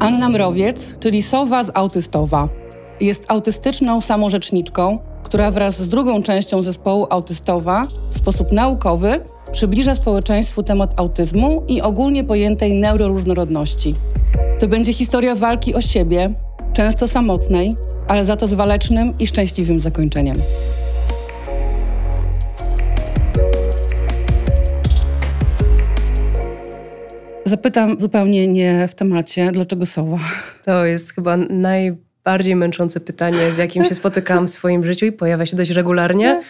Anna Mrowiec, czyli Sowa z Autystowa. Jest autystyczną samorzeczniczką, która wraz z drugą częścią zespołu Autystowa w sposób naukowy przybliża społeczeństwu temat autyzmu i ogólnie pojętej neuroróżnorodności. To będzie historia walki o siebie, często samotnej, ale za to z walecznym i szczęśliwym zakończeniem. Zapytam zupełnie nie w temacie, dlaczego sowa? To jest chyba najbardziej męczące pytanie, z jakim się spotykałam w swoim życiu i pojawia się dość regularnie.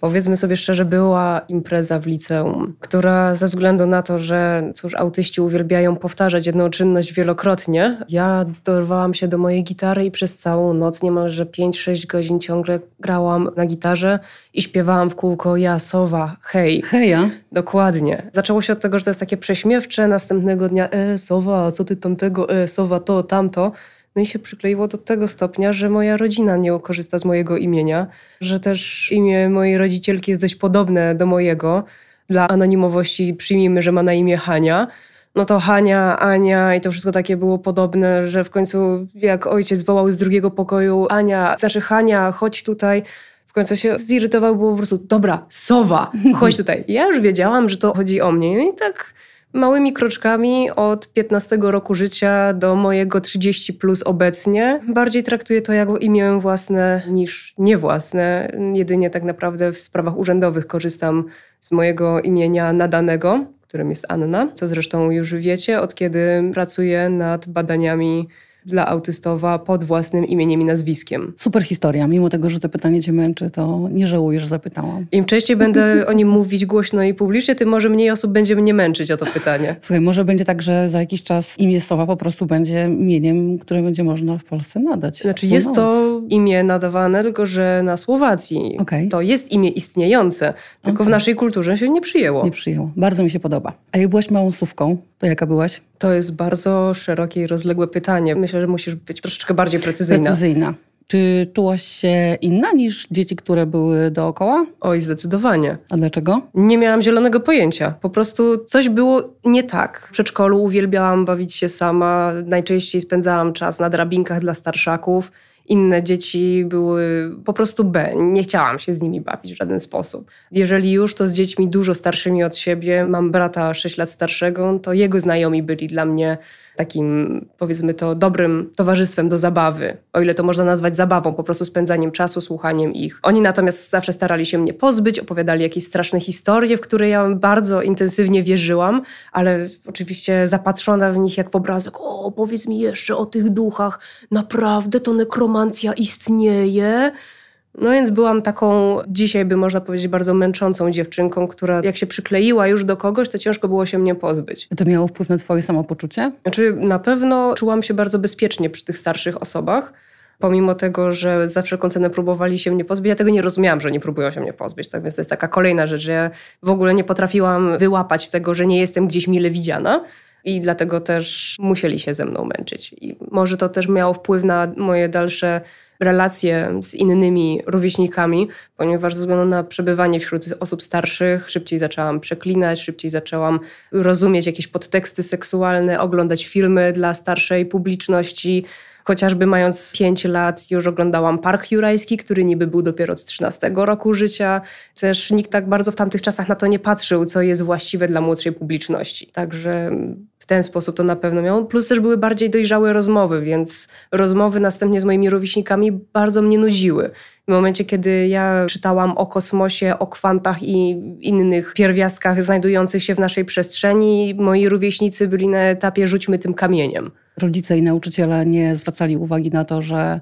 Powiedzmy sobie szczerze, była impreza w liceum, która ze względu na to, że cóż, autyści uwielbiają powtarzać jedną czynność wielokrotnie, ja dorwałam się do mojej gitary i przez całą noc, niemalże 5-6 godzin ciągle grałam na gitarze i śpiewałam w kółko ja, sowa, hej. Heja. Dokładnie. Zaczęło się od tego, że to jest takie prześmiewcze, następnego dnia e, sowa, co ty tamtego, e, sowa, to, tamto. No i się przykleiło do tego stopnia, że moja rodzina nie korzysta z mojego imienia, że też imię mojej rodzicielki jest dość podobne do mojego. Dla anonimowości przyjmijmy, że ma na imię Hania. No to Hania, Ania i to wszystko takie było podobne, że w końcu jak ojciec wołał z drugiego pokoju Ania, znaczy Hania, chodź tutaj. W końcu się zirytował, było po prostu, dobra, sowa, chodź tutaj. Ja już wiedziałam, że to chodzi o mnie. No i tak małymi kroczkami od 15 roku życia do mojego 30 plus obecnie. Bardziej traktuję to jako imię własne niż niewłasne. Jedynie tak naprawdę w sprawach urzędowych korzystam z mojego imienia nadanego, którym jest Anna, co zresztą już wiecie, od kiedy pracuję nad badaniami dla autystowa pod własnym imieniem i nazwiskiem. Super historia. Mimo tego, że to pytanie cię męczy, to nie żałuję, że zapytałam. Im częściej będę o nim mówić głośno i publicznie, tym może mniej osób będzie mnie męczyć o to pytanie. Słuchaj, może będzie tak, że za jakiś czas imię Sowa po prostu będzie imieniem, które będzie można w Polsce nadać. Znaczy jest to imię nadawane, tylko że na Słowacji. Okay. To jest imię istniejące, tylko okay. w naszej kulturze się nie przyjęło. Nie przyjęło. Bardzo mi się podoba. A jak byłaś małą sówką, to jaka byłaś? To jest bardzo szerokie i rozległe pytanie. Myślę, że musisz być troszeczkę bardziej precyzyjna. Precyzyjna. Czy czułaś się inna niż dzieci, które były dookoła? Oj, zdecydowanie. A dlaczego? Nie miałam zielonego pojęcia. Po prostu coś było nie tak. W przedszkolu uwielbiałam bawić się sama. Najczęściej spędzałam czas na drabinkach dla starszaków inne dzieci były po prostu B. Nie chciałam się z nimi bawić w żaden sposób. Jeżeli już, to z dziećmi dużo starszymi od siebie. Mam brata 6 lat starszego, to jego znajomi byli dla mnie takim, powiedzmy to, dobrym towarzystwem do zabawy, o ile to można nazwać zabawą, po prostu spędzaniem czasu, słuchaniem ich. Oni natomiast zawsze starali się mnie pozbyć, opowiadali jakieś straszne historie, w które ja bardzo intensywnie wierzyłam, ale oczywiście zapatrzona w nich jak w obrazek, o, powiedz mi jeszcze o tych duchach, naprawdę to nekromancja istnieje? No więc byłam taką, dzisiaj by można powiedzieć, bardzo męczącą dziewczynką, która jak się przykleiła już do kogoś, to ciężko było się mnie pozbyć. To miało wpływ na twoje samopoczucie? Znaczy na pewno czułam się bardzo bezpiecznie przy tych starszych osobach. Pomimo tego, że za wszelką cenę próbowali się mnie pozbyć, ja tego nie rozumiałam, że nie próbują się mnie pozbyć. Tak więc to jest taka kolejna rzecz, że ja w ogóle nie potrafiłam wyłapać tego, że nie jestem gdzieś mile widziana i dlatego też musieli się ze mną męczyć. I może to też miało wpływ na moje dalsze relacje z innymi rówieśnikami, ponieważ ze względu na przebywanie wśród osób starszych szybciej zaczęłam przeklinać, szybciej zaczęłam rozumieć jakieś podteksty seksualne, oglądać filmy dla starszej publiczności. Chociażby mając 5 lat już oglądałam Park Jurajski, który niby był dopiero od 13 roku życia. Też nikt tak bardzo w tamtych czasach na to nie patrzył, co jest właściwe dla młodszej publiczności. Także ten sposób to na pewno miało. Plus też były bardziej dojrzałe rozmowy, więc rozmowy następnie z moimi rówieśnikami bardzo mnie nudziły. W momencie, kiedy ja czytałam o kosmosie, o kwantach i innych pierwiastkach znajdujących się w naszej przestrzeni, moi rówieśnicy byli na etapie rzućmy tym kamieniem. Rodzice i nauczyciele nie zwracali uwagi na to, że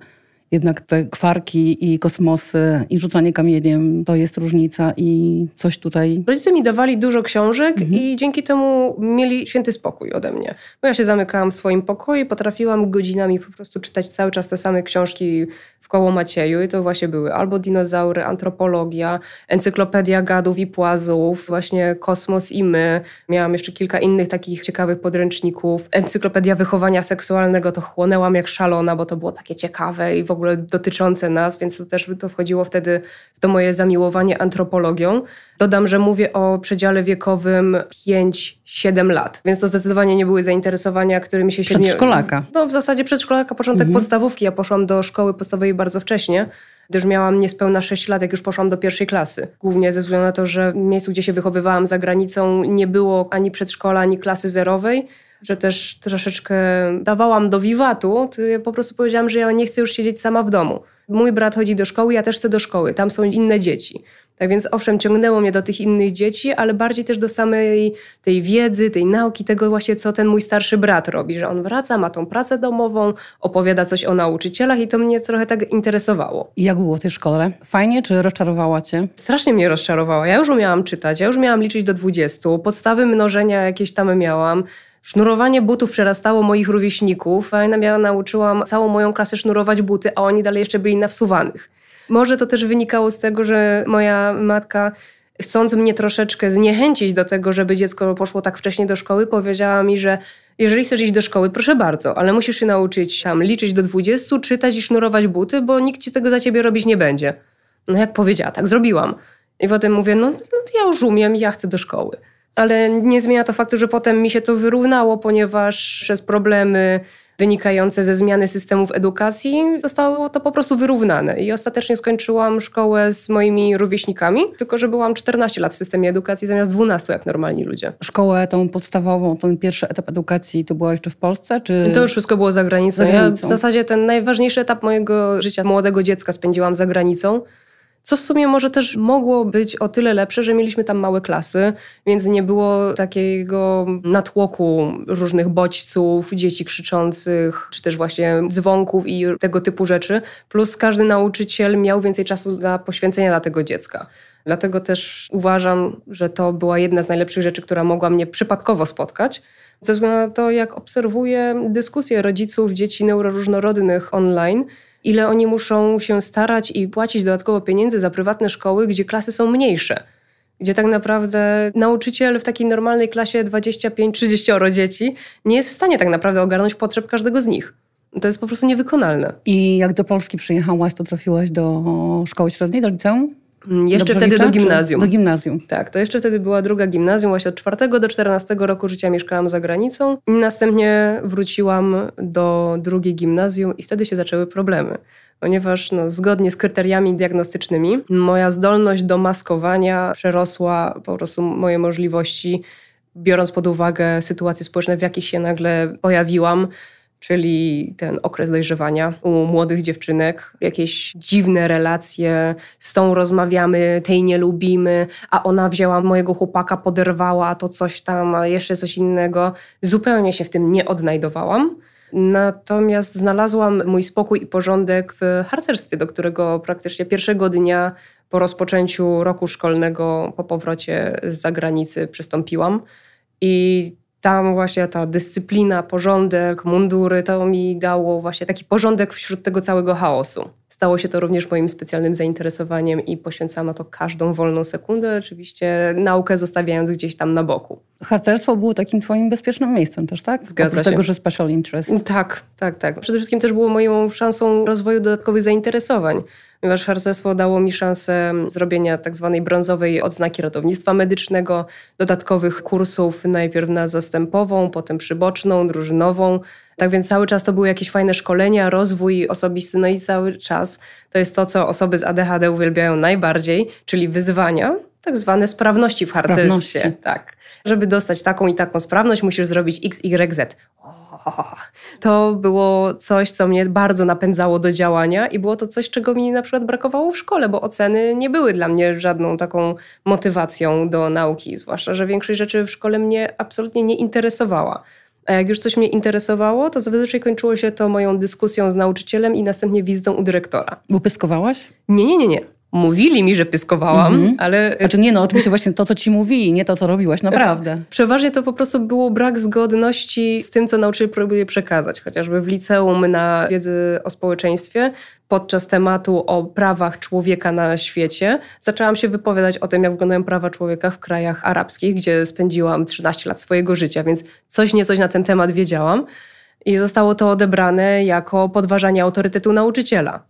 jednak te kwarki i kosmosy i rzucanie kamieniem to jest różnica i coś tutaj. Rodzice mi dawali dużo książek mhm. i dzięki temu mieli święty spokój ode mnie. Bo ja się zamykałam w swoim pokoju i potrafiłam godzinami po prostu czytać cały czas te same książki w koło Macieju i to właśnie były albo dinozaury, antropologia, encyklopedia gadów i płazów, właśnie kosmos i my. Miałam jeszcze kilka innych takich ciekawych podręczników. Encyklopedia wychowania seksualnego to chłonęłam jak szalona, bo to było takie ciekawe i w ogóle dotyczące nas, więc to też to wchodziło wtedy w to moje zamiłowanie antropologią. Dodam, że mówię o przedziale wiekowym 5-7 lat, więc to zdecydowanie nie były zainteresowania, którymi się. Przedszkolaka. No w zasadzie przedszkolaka, początek mhm. podstawówki. Ja poszłam do szkoły podstawowej bardzo wcześnie gdyż miałam niespełna 6 lat, jak już poszłam do pierwszej klasy. Głównie ze względu na to, że w miejscu, gdzie się wychowywałam za granicą, nie było ani przedszkola, ani klasy zerowej, że też troszeczkę dawałam do wiwatu, to ja po prostu powiedziałam, że ja nie chcę już siedzieć sama w domu. Mój brat chodzi do szkoły, ja też chcę do szkoły, tam są inne dzieci. Tak więc owszem, ciągnęło mnie do tych innych dzieci, ale bardziej też do samej tej wiedzy, tej nauki, tego właśnie, co ten mój starszy brat robi, że on wraca, ma tą pracę domową, opowiada coś o nauczycielach i to mnie trochę tak interesowało. I jak było w tej szkole? Fajnie czy rozczarowała cię? Strasznie mnie rozczarowała. Ja już umiałam czytać, ja już miałam liczyć do 20, podstawy mnożenia jakieś tam miałam. Sznurowanie butów przerastało moich rówieśników, a ja nauczyłam całą moją klasę sznurować buty, a oni dalej jeszcze byli na wsuwanych. Może to też wynikało z tego, że moja matka chcąc mnie troszeczkę zniechęcić do tego, żeby dziecko poszło tak wcześnie do szkoły, powiedziała mi, że jeżeli chcesz iść do szkoły, proszę bardzo, ale musisz się nauczyć tam liczyć do 20, czytać i sznurować buty, bo nikt ci tego za ciebie robić nie będzie. No jak powiedziała, tak zrobiłam. I potem mówię, no, no to ja już umiem, ja chcę do szkoły. Ale nie zmienia to faktu, że potem mi się to wyrównało, ponieważ przez problemy wynikające ze zmiany systemów edukacji, zostało to po prostu wyrównane. I ostatecznie skończyłam szkołę z moimi rówieśnikami, tylko że byłam 14 lat w systemie edukacji zamiast 12 jak normalni ludzie. Szkołę tą podstawową, ten pierwszy etap edukacji to było jeszcze w Polsce? Czy... To już wszystko było za granicą. za granicą. Ja w zasadzie ten najważniejszy etap mojego życia młodego dziecka spędziłam za granicą. Co w sumie może też mogło być o tyle lepsze, że mieliśmy tam małe klasy, więc nie było takiego natłoku różnych bodźców, dzieci krzyczących, czy też właśnie dzwonków i tego typu rzeczy. Plus każdy nauczyciel miał więcej czasu dla poświęcenia dla tego dziecka. Dlatego też uważam, że to była jedna z najlepszych rzeczy, która mogła mnie przypadkowo spotkać. Ze względu na to, jak obserwuję dyskusje rodziców dzieci neuroróżnorodnych online, ile oni muszą się starać i płacić dodatkowo pieniędzy za prywatne szkoły, gdzie klasy są mniejsze. Gdzie tak naprawdę nauczyciel w takiej normalnej klasie 25-30 dzieci nie jest w stanie tak naprawdę ogarnąć potrzeb każdego z nich. To jest po prostu niewykonalne. I jak do Polski przyjechałaś, to trafiłaś do szkoły średniej, do liceum? Mm, jeszcze Dobrze wtedy liczę, do gimnazjum. Do gimnazjum. Tak, to jeszcze wtedy była druga gimnazjum. Właśnie od czwartego do 14 roku życia mieszkałam za granicą. I następnie wróciłam do drugiej gimnazjum i wtedy się zaczęły problemy. Ponieważ no, zgodnie z kryteriami diagnostycznymi moja zdolność do maskowania przerosła po prostu moje możliwości, biorąc pod uwagę sytuacje społeczne, w jakich się nagle pojawiłam czyli ten okres dojrzewania u młodych dziewczynek, jakieś dziwne relacje, z tą rozmawiamy, tej nie lubimy, a ona wzięła mojego chłopaka, poderwała, to coś tam, a jeszcze coś innego. Zupełnie się w tym nie odnajdowałam. Natomiast znalazłam mój spokój i porządek w harcerstwie, do którego praktycznie pierwszego dnia po rozpoczęciu roku szkolnego, po powrocie z zagranicy przystąpiłam. I tam właśnie ta dyscyplina, porządek, mundury, to mi dało właśnie taki porządek wśród tego całego chaosu. Stało się to również moim specjalnym zainteresowaniem i poświęcam na to każdą wolną sekundę, oczywiście naukę zostawiając gdzieś tam na boku. Harcerstwo było takim twoim bezpiecznym miejscem też, tak? Zgadza Oprócz się. tego, że special interest. Tak, tak, tak. Przede wszystkim też było moją szansą rozwoju dodatkowych zainteresowań ponieważ harcerstwo dało mi szansę zrobienia tak zwanej brązowej odznaki ratownictwa medycznego, dodatkowych kursów najpierw na zastępową, potem przyboczną, drużynową. Tak więc cały czas to były jakieś fajne szkolenia, rozwój osobisty, no i cały czas to jest to, co osoby z ADHD uwielbiają najbardziej, czyli wyzwania, tak zwane sprawności w harcerstwie. Sprawności. Tak. Żeby dostać taką i taką sprawność, musisz zrobić X, Y, Z. To było coś, co mnie bardzo napędzało do działania i było to coś, czego mi na przykład brakowało w szkole, bo oceny nie były dla mnie żadną taką motywacją do nauki, zwłaszcza, że większość rzeczy w szkole mnie absolutnie nie interesowała. A jak już coś mnie interesowało, to zazwyczaj kończyło się to moją dyskusją z nauczycielem i następnie wizytą u dyrektora. Bo pyskowałaś? Nie, nie, nie, nie. Mówili mi, że pyskowałam, -hmm. ale... Znaczy nie, no oczywiście właśnie to, co ci mówili, nie to, co robiłaś, naprawdę. Przeważnie to po prostu było brak zgodności z tym, co nauczyciel próbuje przekazać. Chociażby w liceum na wiedzy o społeczeństwie podczas tematu o prawach człowieka na świecie zaczęłam się wypowiadać o tym, jak wyglądają prawa człowieka w krajach arabskich, gdzie spędziłam 13 lat swojego życia, więc coś niecoś na ten temat wiedziałam. I zostało to odebrane jako podważanie autorytetu nauczyciela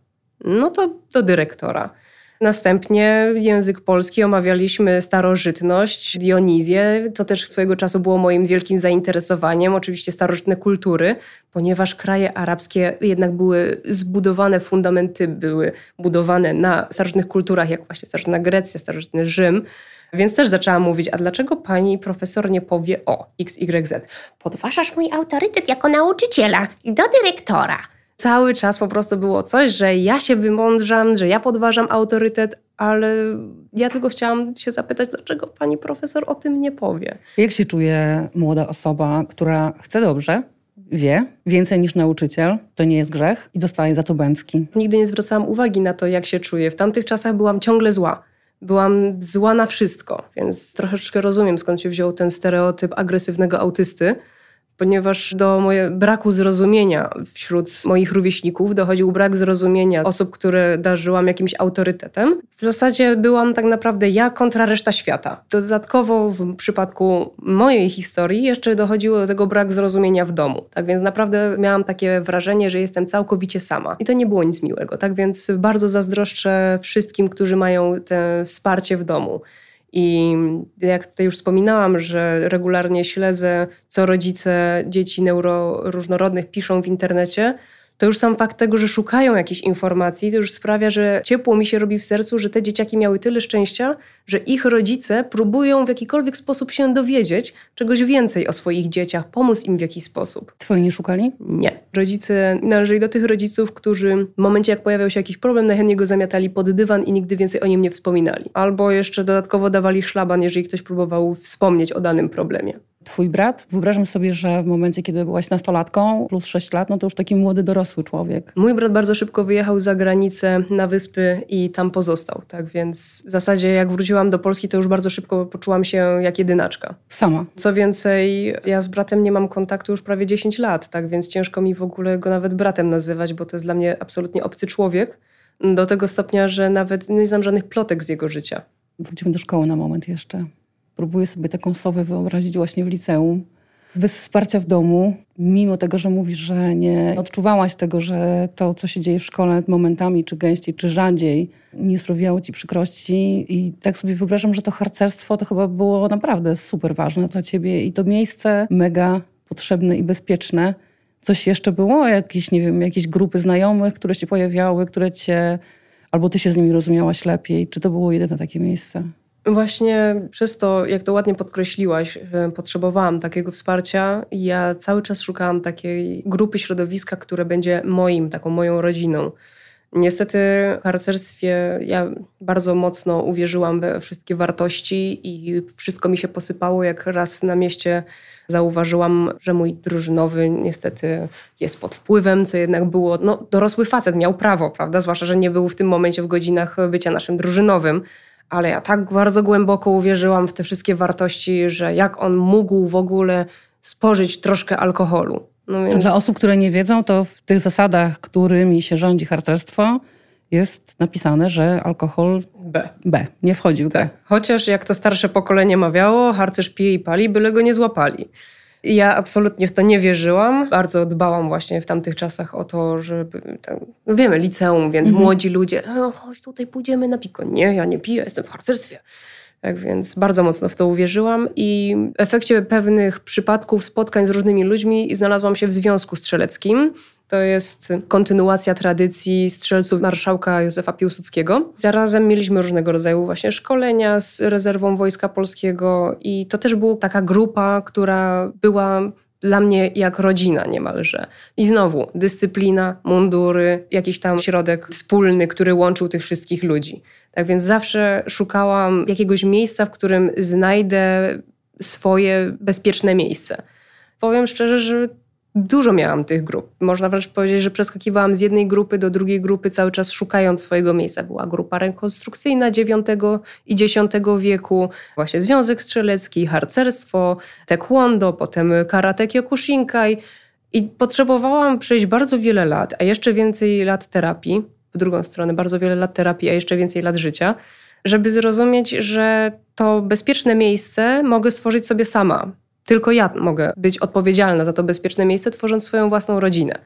No to do dyrektora. Następnie język polski omawialiśmy starożytność, Dionizję. To też swojego czasu było moim wielkim zainteresowaniem. Oczywiście starożytne kultury, ponieważ kraje arabskie jednak były zbudowane, fundamenty były budowane na starożytnych kulturach, jak właśnie starożytna Grecja, starożytny Rzym. Więc też zaczęłam mówić, a dlaczego pani profesor nie powie o XYZ? Podważasz mój autorytet jako nauczyciela i do dyrektora. Cały czas po prostu było coś, że ja się wymądrzam, że ja podważam autorytet, ale ja tylko chciałam się zapytać, dlaczego pani profesor o tym nie powie. Jak się czuje młoda osoba, która chce dobrze, wie więcej niż nauczyciel, to nie jest grzech i dostaje za to bęcki? Nigdy nie zwracałam uwagi na to, jak się czuję. W tamtych czasach byłam ciągle zła. Byłam zła na wszystko, więc troszeczkę rozumiem, skąd się wziął ten stereotyp agresywnego autysty ponieważ do moje braku zrozumienia wśród moich rówieśników dochodził brak zrozumienia osób, które darzyłam jakimś autorytetem. W zasadzie byłam tak naprawdę ja kontra reszta świata. Dodatkowo w przypadku mojej historii jeszcze dochodziło do tego brak zrozumienia w domu. Tak więc naprawdę miałam takie wrażenie, że jestem całkowicie sama. I to nie było nic miłego. Tak więc bardzo zazdroszczę wszystkim, którzy mają te wsparcie w domu. I jak tutaj już wspominałam, że regularnie śledzę, co rodzice dzieci neuroróżnorodnych piszą w internecie, to już sam fakt tego, że szukają jakichś informacji, to już sprawia, że ciepło mi się robi w sercu, że te dzieciaki miały tyle szczęścia, że ich rodzice próbują w jakikolwiek sposób się dowiedzieć czegoś więcej o swoich dzieciach, pomóc im w jakiś sposób. Twoi nie szukali? Nie. Rodzice należeli do tych rodziców, którzy w momencie, jak pojawiał się jakiś problem, najchętniej go zamiatali pod dywan i nigdy więcej o nim nie wspominali. Albo jeszcze dodatkowo dawali szlaban, jeżeli ktoś próbował wspomnieć o danym problemie twój brat. Wyobrażam sobie, że w momencie, kiedy byłaś nastolatką, plus 6 lat, no to już taki młody, dorosły człowiek. Mój brat bardzo szybko wyjechał za granicę na wyspy i tam pozostał, tak więc w zasadzie jak wróciłam do Polski, to już bardzo szybko poczułam się jak jedynaczka. Sama. Co więcej, ja z bratem nie mam kontaktu już prawie 10 lat, tak więc ciężko mi w ogóle go nawet bratem nazywać, bo to jest dla mnie absolutnie obcy człowiek. Do tego stopnia, że nawet nie znam żadnych plotek z jego życia. Wrócimy do szkoły na moment jeszcze. Próbuję sobie taką sowę wyobrazić właśnie w liceum. Bez wsparcia w domu, mimo tego, że mówisz, że nie odczuwałaś tego, że to, co się dzieje w szkole momentami, czy gęściej, czy rzadziej, nie sprawiało ci przykrości. I tak sobie wyobrażam, że to harcerstwo to chyba było naprawdę super ważne dla ciebie i to miejsce mega potrzebne i bezpieczne. Coś jeszcze było? Jakieś, nie wiem, jakieś grupy znajomych, które się pojawiały, które cię, albo ty się z nimi rozumiałaś lepiej? Czy to było jedyne takie miejsce? Właśnie przez to, jak to ładnie podkreśliłaś, potrzebowałam takiego wsparcia. Ja cały czas szukałam takiej grupy środowiska, które będzie moim, taką moją rodziną. Niestety w harcerstwie ja bardzo mocno uwierzyłam we wszystkie wartości i wszystko mi się posypało, jak raz na mieście zauważyłam, że mój drużynowy niestety jest pod wpływem, co jednak było, no dorosły facet, miał prawo, prawda? Zwłaszcza, że nie był w tym momencie w godzinach bycia naszym drużynowym ale ja tak bardzo głęboko uwierzyłam w te wszystkie wartości, że jak on mógł w ogóle spożyć troszkę alkoholu. No więc... Dla osób, które nie wiedzą, to w tych zasadach, którymi się rządzi harcerstwo, jest napisane, że alkohol B. B nie wchodzi w grę. Tak. Chociaż jak to starsze pokolenie mawiało, harcerz pije i pali, byle go nie złapali. Ja absolutnie w to nie wierzyłam. Bardzo dbałam właśnie w tamtych czasach o to, żeby. no wiemy, liceum, więc mhm. młodzi ludzie, e, chodź tutaj, pójdziemy na piko. Nie, ja nie piję, jestem w harcerstwie. Tak więc bardzo mocno w to uwierzyłam i w efekcie pewnych przypadków, spotkań z różnymi ludźmi znalazłam się w związku strzeleckim. To jest kontynuacja tradycji strzelców marszałka Józefa Piłsudskiego. Zarazem mieliśmy różnego rodzaju właśnie szkolenia z rezerwą Wojska Polskiego i to też była taka grupa, która była dla mnie jak rodzina niemalże. I znowu dyscyplina, mundury, jakiś tam środek wspólny, który łączył tych wszystkich ludzi. Tak więc zawsze szukałam jakiegoś miejsca, w którym znajdę swoje bezpieczne miejsce. Powiem szczerze, że Dużo miałam tych grup. Można wręcz powiedzieć, że przeskakiwałam z jednej grupy do drugiej grupy, cały czas szukając swojego miejsca. Była grupa rekonstrukcyjna IX i X wieku, właśnie Związek Strzelecki, harcerstwo, taekwondo, potem karate kyokushinkai. I potrzebowałam przejść bardzo wiele lat, a jeszcze więcej lat terapii, w drugą stronę bardzo wiele lat terapii, a jeszcze więcej lat życia, żeby zrozumieć, że to bezpieczne miejsce mogę stworzyć sobie sama tylko ja mogę być odpowiedzialna za to bezpieczne miejsce, tworząc swoją własną rodzinę.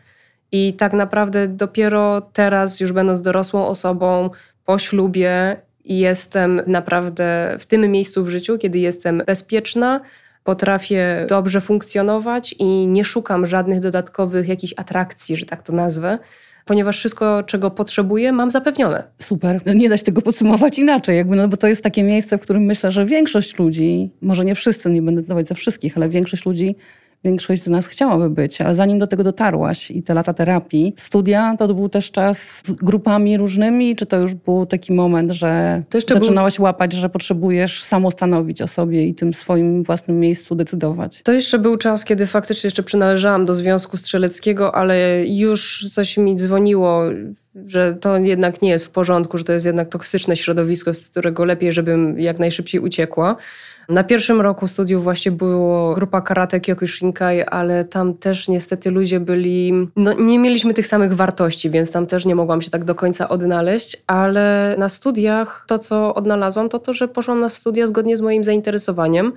I tak naprawdę dopiero teraz, już będąc dorosłą osobą, po ślubie, jestem naprawdę w tym miejscu w życiu, kiedy jestem bezpieczna, potrafię dobrze funkcjonować i nie szukam żadnych dodatkowych jakichś atrakcji, że tak to nazwę, ponieważ wszystko, czego potrzebuję, mam zapewnione. Super. Nie da się tego podsumować inaczej, jakby, no bo to jest takie miejsce, w którym myślę, że większość ludzi, może nie wszyscy, nie będę dawać za wszystkich, ale większość ludzi większość z nas chciałaby być, ale zanim do tego dotarłaś i te lata terapii, studia to był też czas z grupami różnymi, czy to już był taki moment, że zaczynałaś był... łapać, że potrzebujesz samostanowić o sobie i tym swoim własnym miejscu decydować? To jeszcze był czas, kiedy faktycznie jeszcze przynależałam do Związku Strzeleckiego, ale już coś mi dzwoniło że to jednak nie jest w porządku, że to jest jednak toksyczne środowisko, z którego lepiej, żebym jak najszybciej uciekła. Na pierwszym roku studiów właśnie było grupa karate Kyokushinkai, ale tam też niestety ludzie byli, no nie mieliśmy tych samych wartości, więc tam też nie mogłam się tak do końca odnaleźć, ale na studiach to, co odnalazłam, to to, że poszłam na studia zgodnie z moim zainteresowaniem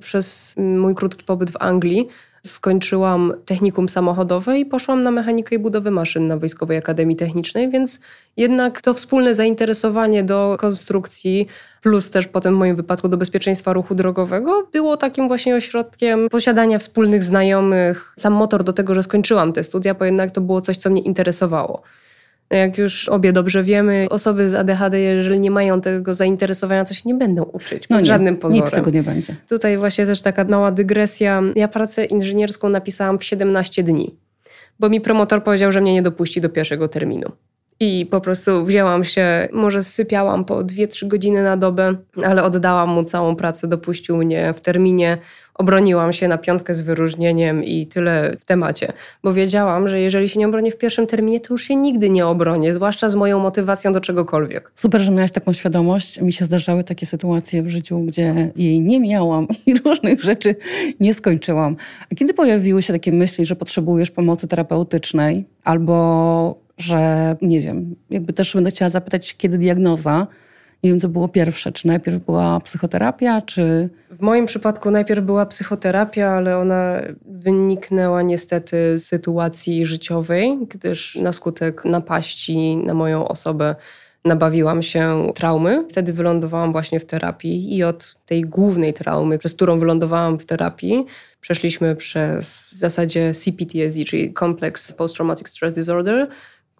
przez mój krótki pobyt w Anglii skończyłam technikum samochodowe i poszłam na mechanikę i budowę maszyn na Wojskowej Akademii Technicznej, więc jednak to wspólne zainteresowanie do konstrukcji, plus też potem w moim wypadku do bezpieczeństwa ruchu drogowego, było takim właśnie ośrodkiem posiadania wspólnych znajomych. Sam motor do tego, że skończyłam te studia, bo jednak to było coś, co mnie interesowało. Jak już obie dobrze wiemy, osoby z ADHD, jeżeli nie mają tego zainteresowania, to się nie będą uczyć pod no nie, żadnym pozorem. Nic tego nie będzie. Tutaj właśnie też taka mała dygresja. Ja pracę inżynierską napisałam w 17 dni, bo mi promotor powiedział, że mnie nie dopuści do pierwszego terminu. I po prostu wzięłam się, może sypiałam po 2-3 godziny na dobę, ale oddałam mu całą pracę, dopuścił mnie w terminie. Obroniłam się na piątkę z wyróżnieniem i tyle w temacie, bo wiedziałam, że jeżeli się nie obronię w pierwszym terminie, to już się nigdy nie obronię, zwłaszcza z moją motywacją do czegokolwiek. Super, że miałaś taką świadomość. Mi się zdarzały takie sytuacje w życiu, gdzie jej nie miałam i różnych rzeczy nie skończyłam. A kiedy pojawiły się takie myśli, że potrzebujesz pomocy terapeutycznej albo że nie wiem, jakby też będę chciała zapytać, kiedy diagnoza. Nie wiem, co było pierwsze. Czy najpierw była psychoterapia, czy. W moim przypadku najpierw była psychoterapia, ale ona wyniknęła niestety z sytuacji życiowej, gdyż na skutek napaści na moją osobę nabawiłam się traumy. Wtedy wylądowałam właśnie w terapii i od tej głównej traumy, przez którą wylądowałam w terapii, przeszliśmy przez w zasadzie CPTSD, czyli Complex Post-Traumatic Stress Disorder,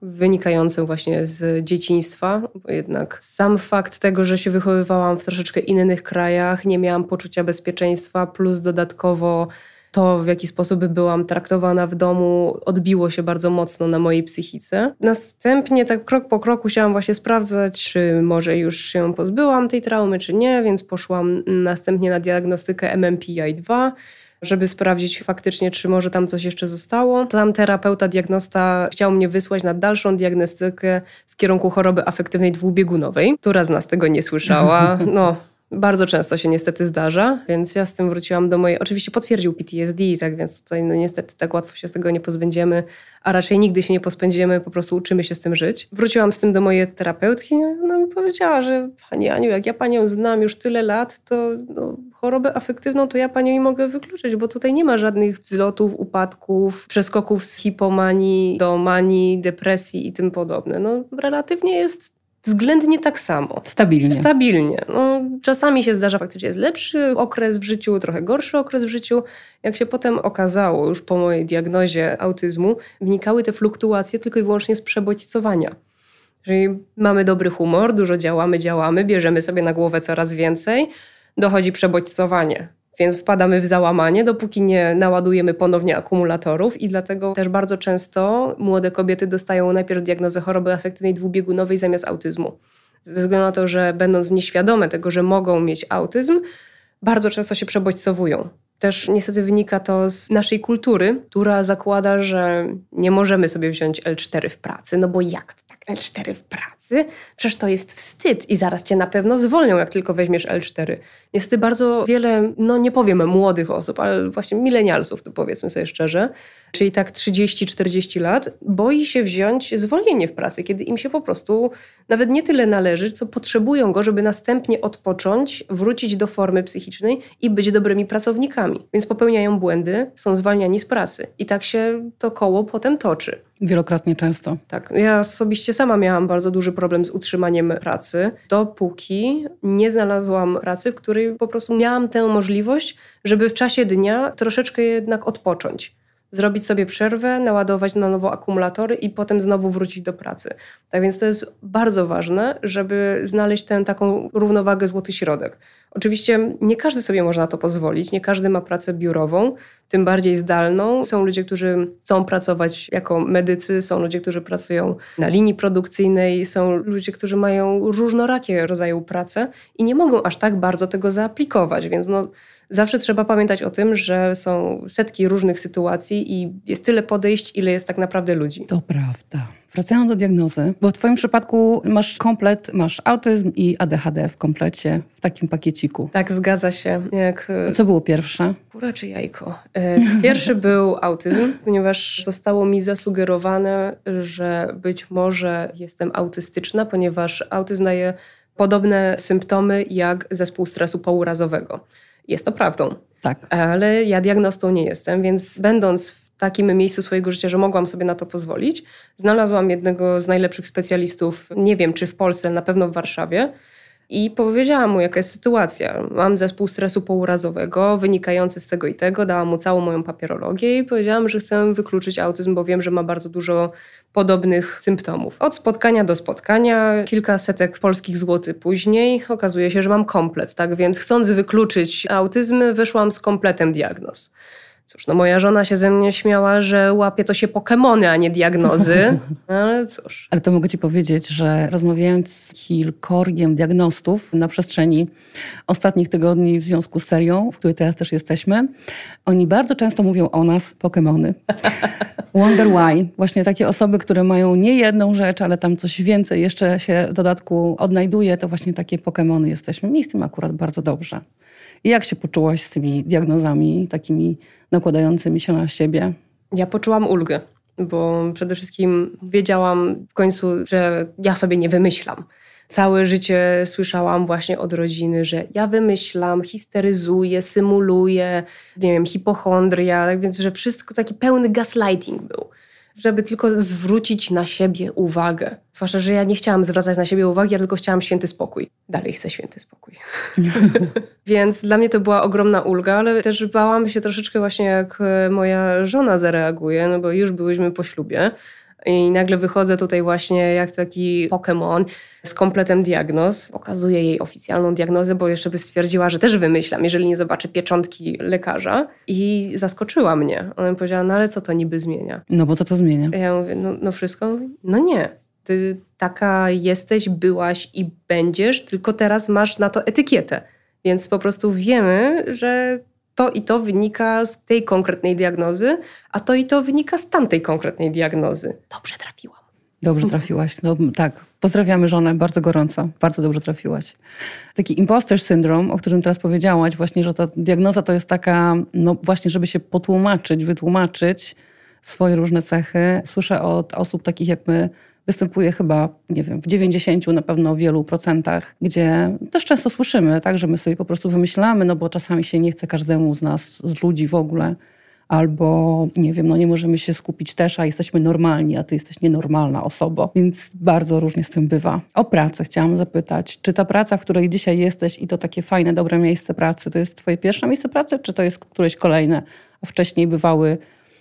wynikającym właśnie z dzieciństwa, bo jednak sam fakt tego, że się wychowywałam w troszeczkę innych krajach, nie miałam poczucia bezpieczeństwa, plus dodatkowo to, w jaki sposób byłam traktowana w domu, odbiło się bardzo mocno na mojej psychice. Następnie, tak krok po kroku, chciałam właśnie sprawdzać, czy może już się pozbyłam tej traumy, czy nie, więc poszłam następnie na diagnostykę MMPI-2 żeby sprawdzić faktycznie, czy może tam coś jeszcze zostało. Tam terapeuta, diagnosta chciał mnie wysłać na dalszą diagnostykę w kierunku choroby afektywnej dwubiegunowej. Która z nas tego nie słyszała? No, bardzo często się niestety zdarza, więc ja z tym wróciłam do mojej. Oczywiście potwierdził PTSD, tak więc tutaj no niestety tak łatwo się z tego nie pozbędziemy, a raczej nigdy się nie pozbędziemy, po prostu uczymy się z tym żyć. Wróciłam z tym do mojej terapeutki, no mi powiedziała, że Pani Aniu, jak ja Panią znam już tyle lat, to no, chorobę afektywną to ja Panią i mogę wykluczyć, bo tutaj nie ma żadnych wzlotów, upadków, przeskoków z hipomanii do manii, depresji i tym podobne. No relatywnie jest względnie tak samo. Stabilnie. Stabilnie. No, czasami się zdarza faktycznie jest lepszy okres w życiu, trochę gorszy okres w życiu. Jak się potem okazało, już po mojej diagnozie autyzmu, wnikały te fluktuacje tylko i wyłącznie z przebodźcowania. Czyli mamy dobry humor, dużo działamy, działamy, bierzemy sobie na głowę coraz więcej, dochodzi przebodźcowanie więc wpadamy w załamanie, dopóki nie naładujemy ponownie akumulatorów i dlatego też bardzo często młode kobiety dostają najpierw diagnozę choroby afektywnej dwubiegunowej zamiast autyzmu. Ze względu na to, że będąc nieświadome tego, że mogą mieć autyzm, bardzo często się przebodźcowują. Też niestety wynika to z naszej kultury, która zakłada, że nie możemy sobie wziąć L4 w pracy, no bo jak to tak L4 w pracy? Przecież to jest wstyd i zaraz cię na pewno zwolnią, jak tylko weźmiesz L4. Niestety bardzo wiele, no nie powiem młodych osób, ale właśnie milenialsów, to powiedzmy sobie szczerze, czyli tak 30-40 lat, boi się wziąć zwolnienie w pracy, kiedy im się po prostu nawet nie tyle należy, co potrzebują go, żeby następnie odpocząć, wrócić do formy psychicznej i być dobrymi pracownikami. Więc popełniają błędy, są zwalniani z pracy. I tak się to koło potem toczy. Wielokrotnie często. Tak. Ja osobiście sama miałam bardzo duży problem z utrzymaniem pracy, dopóki nie znalazłam pracy, w której po prostu miałam tę możliwość, żeby w czasie dnia troszeczkę jednak odpocząć zrobić sobie przerwę, naładować na nowo akumulatory i potem znowu wrócić do pracy. Tak więc to jest bardzo ważne, żeby znaleźć tę taką równowagę, złoty środek. Oczywiście nie każdy sobie może na to pozwolić, nie każdy ma pracę biurową, tym bardziej zdalną. Są ludzie, którzy chcą pracować jako medycy, są ludzie, którzy pracują na linii produkcyjnej, są ludzie, którzy mają różnorakie rodzaje pracy i nie mogą aż tak bardzo tego zaaplikować, więc no, zawsze trzeba pamiętać o tym, że są setki różnych sytuacji i jest tyle podejść, ile jest tak naprawdę ludzi. To prawda. Wracając do diagnozy, bo w Twoim przypadku masz komplet, masz autyzm i ADHD w komplecie, w takim pakieciku. Tak, zgadza się. Jak... Co było pierwsze? Kura czy jajko? E, pierwszy był autyzm, ponieważ zostało mi zasugerowane, że być może jestem autystyczna, ponieważ autyzm daje podobne symptomy jak zespół stresu pourazowego. Jest to prawdą. Tak. Ale ja diagnostą nie jestem, więc będąc w takim miejscu swojego życia, że mogłam sobie na to pozwolić, znalazłam jednego z najlepszych specjalistów, nie wiem czy w Polsce, na pewno w Warszawie. I powiedziałam mu, jaka jest sytuacja. Mam zespół stresu pourazowego wynikający z tego i tego. Dałam mu całą moją papierologię i powiedziałam, że chcę wykluczyć autyzm, bo wiem, że ma bardzo dużo podobnych symptomów. Od spotkania do spotkania, kilka setek polskich złotych później, okazuje się, że mam komplet. Tak więc, chcąc wykluczyć autyzm, wyszłam z kompletem diagnoz. Cóż, no moja żona się ze mnie śmiała, że łapie to się Pokemony, a nie diagnozy, ale cóż. Ale to mogę ci powiedzieć, że rozmawiając z kilkorgiem diagnostów na przestrzeni ostatnich tygodni w związku z serią, w której teraz też jesteśmy, oni bardzo często mówią o nas Pokemony. Wonder why. Właśnie takie osoby, które mają nie jedną rzecz, ale tam coś więcej jeszcze się w dodatku odnajduje, to właśnie takie Pokemony jesteśmy. Mi z tym akurat bardzo dobrze. I jak się poczułaś z tymi diagnozami takimi nakładającymi się na siebie? Ja poczułam ulgę, bo przede wszystkim wiedziałam w końcu, że ja sobie nie wymyślam. Całe życie słyszałam właśnie od rodziny, że ja wymyślam, histeryzuję, symuluję, nie wiem, hipochondria, tak więc, że wszystko taki pełny gaslighting był żeby tylko zwrócić na siebie uwagę. Zwłaszcza, że ja nie chciałam zwracać na siebie uwagi, ja tylko chciałam święty spokój. Dalej chcę święty spokój. Więc dla mnie to była ogromna ulga, ale też bałam się troszeczkę właśnie, jak moja żona zareaguje, no bo już byłyśmy po ślubie. I nagle wychodzę tutaj właśnie jak taki Pokémon z kompletem diagnoz. Pokazuję jej oficjalną diagnozę, bo jeszcze by stwierdziła, że też wymyślam, jeżeli nie zobaczy pieczątki lekarza. I zaskoczyła mnie. Ona mi powiedziała, no ale co to niby zmienia? No bo co to zmienia? Ja mówię, no, no wszystko. No nie. Ty taka jesteś, byłaś i będziesz, tylko teraz masz na to etykietę. Więc po prostu wiemy, że to i to wynika z tej konkretnej diagnozy, a to i to wynika z tamtej konkretnej diagnozy. Dobrze trafiłam. Dobrze trafiłaś. No, tak. Pozdrawiamy żonę bardzo gorąco. Bardzo dobrze trafiłaś. Taki imposter syndrom, o którym teraz powiedziałaś, właśnie, że ta diagnoza to jest taka, no właśnie, żeby się potłumaczyć, wytłumaczyć swoje różne cechy. Słyszę od osób takich jak my, występuje chyba, nie wiem, w 90 na pewno wielu procentach, gdzie też często słyszymy, tak, że my sobie po prostu wymyślamy, no bo czasami się nie chce każdemu z nas, z ludzi w ogóle, albo nie wiem, no nie możemy się skupić też, a jesteśmy normalni, a ty jesteś nienormalna osoba, więc bardzo różnie z tym bywa. O pracę chciałam zapytać, czy ta praca, w której dzisiaj jesteś i to takie fajne, dobre miejsce pracy, to jest twoje pierwsze miejsce pracy, czy to jest któreś kolejne, a wcześniej bywały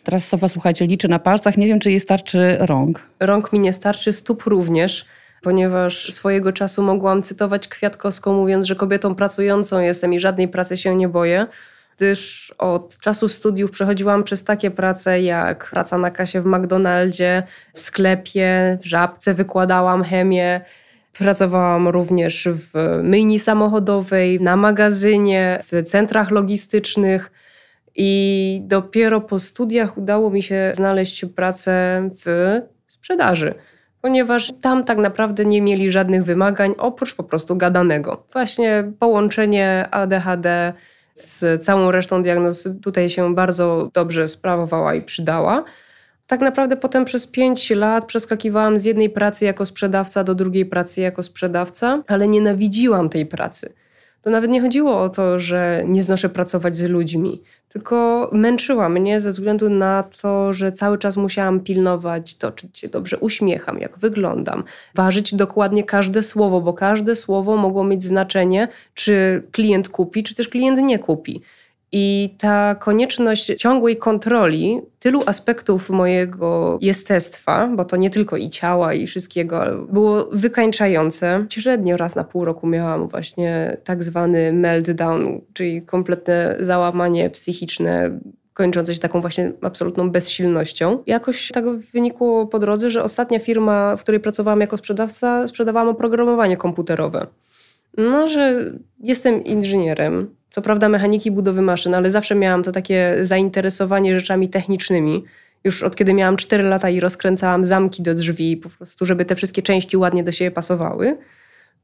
Teraz Sowa, słuchajcie, liczy na palcach. Nie wiem, czy jej starczy rąk. Rąk mi nie starczy, stóp również ponieważ swojego czasu mogłam cytować Kwiatkowską, mówiąc, że kobietą pracującą jestem i żadnej pracy się nie boję, gdyż od czasu studiów przechodziłam przez takie prace jak praca na kasie w McDonaldzie, w sklepie, w żabce wykładałam chemię. Pracowałam również w myjni samochodowej, na magazynie, w centrach logistycznych. I dopiero po studiach udało mi się znaleźć pracę w sprzedaży, ponieważ tam tak naprawdę nie mieli żadnych wymagań oprócz po prostu gadanego. Właśnie połączenie ADHD z całą resztą diagnoz tutaj się bardzo dobrze sprawowała i przydała. Tak naprawdę potem przez pięć lat przeskakiwałam z jednej pracy jako sprzedawca do drugiej pracy jako sprzedawca, ale nienawidziłam tej pracy to nawet nie chodziło o to, że nie znoszę pracować z ludźmi, tylko męczyła mnie ze względu na to, że cały czas musiałam pilnować to, czy się dobrze uśmiecham, jak wyglądam, ważyć dokładnie każde słowo, bo każde słowo mogło mieć znaczenie, czy klient kupi, czy też klient nie kupi. I ta konieczność ciągłej kontroli tylu aspektów mojego jestestwa, bo to nie tylko i ciała, i wszystkiego, było wykańczające. Średnio raz na pół roku miałam właśnie tak zwany meltdown, czyli kompletne załamanie psychiczne, kończące się taką właśnie absolutną bezsilnością. Jakoś tego wynikło po drodze, że ostatnia firma, w której pracowałam jako sprzedawca, sprzedawałam oprogramowanie komputerowe. No, że jestem inżynierem, co prawda mechaniki budowy maszyn, ale zawsze miałam to takie zainteresowanie rzeczami technicznymi. Już od kiedy miałam 4 lata i rozkręcałam zamki do drzwi, po prostu, żeby te wszystkie części ładnie do siebie pasowały,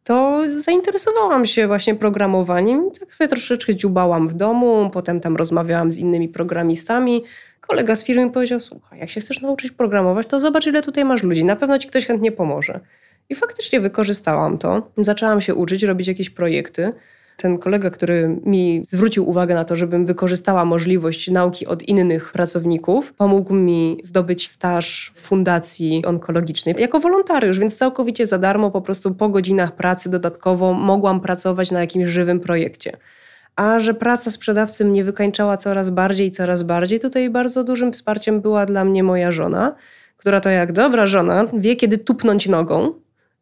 to zainteresowałam się właśnie programowaniem. Tak sobie troszeczkę dziubałam w domu, potem tam rozmawiałam z innymi programistami. Kolega z firmy powiedział: Słuchaj, jak się chcesz nauczyć programować, to zobacz, ile tutaj masz ludzi. Na pewno ci ktoś chętnie pomoże. I faktycznie wykorzystałam to. Zaczęłam się uczyć, robić jakieś projekty ten kolega, który mi zwrócił uwagę na to, żebym wykorzystała możliwość nauki od innych pracowników, pomógł mi zdobyć staż w fundacji onkologicznej jako wolontariusz, więc całkowicie za darmo, po prostu po godzinach pracy dodatkowo mogłam pracować na jakimś żywym projekcie. A że praca sprzedawcy mnie wykańczała coraz bardziej i coraz bardziej, tutaj bardzo dużym wsparciem była dla mnie moja żona, która to jak dobra żona wie, kiedy tupnąć nogą,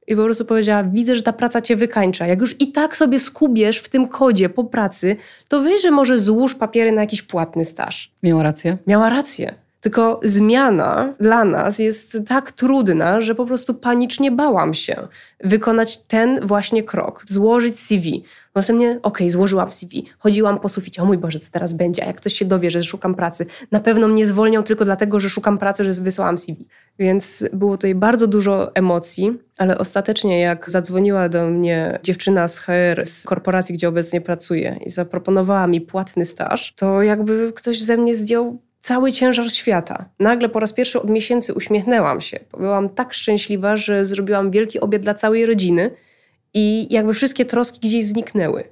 i po prostu powiedziała: Widzę, że ta praca cię wykańcza. Jak już i tak sobie skubiesz w tym kodzie po pracy, to weź, że może złóż papiery na jakiś płatny staż. Miała rację. Miała rację. Tylko zmiana dla nas jest tak trudna, że po prostu panicznie bałam się wykonać ten właśnie krok, złożyć CV. Następnie, okej, okay, złożyłam CV, chodziłam po suficie, o mój Boże, co teraz będzie? A jak ktoś się dowie, że szukam pracy, na pewno mnie zwolnią tylko dlatego, że szukam pracy, że wysłałam CV. Więc było tutaj bardzo dużo emocji, ale ostatecznie jak zadzwoniła do mnie dziewczyna z HR, z korporacji, gdzie obecnie pracuję i zaproponowała mi płatny staż, to jakby ktoś ze mnie zdjął cały ciężar świata. Nagle po raz pierwszy od miesięcy uśmiechnęłam się. Byłam tak szczęśliwa, że zrobiłam wielki obiad dla całej rodziny i jakby wszystkie troski gdzieś zniknęły.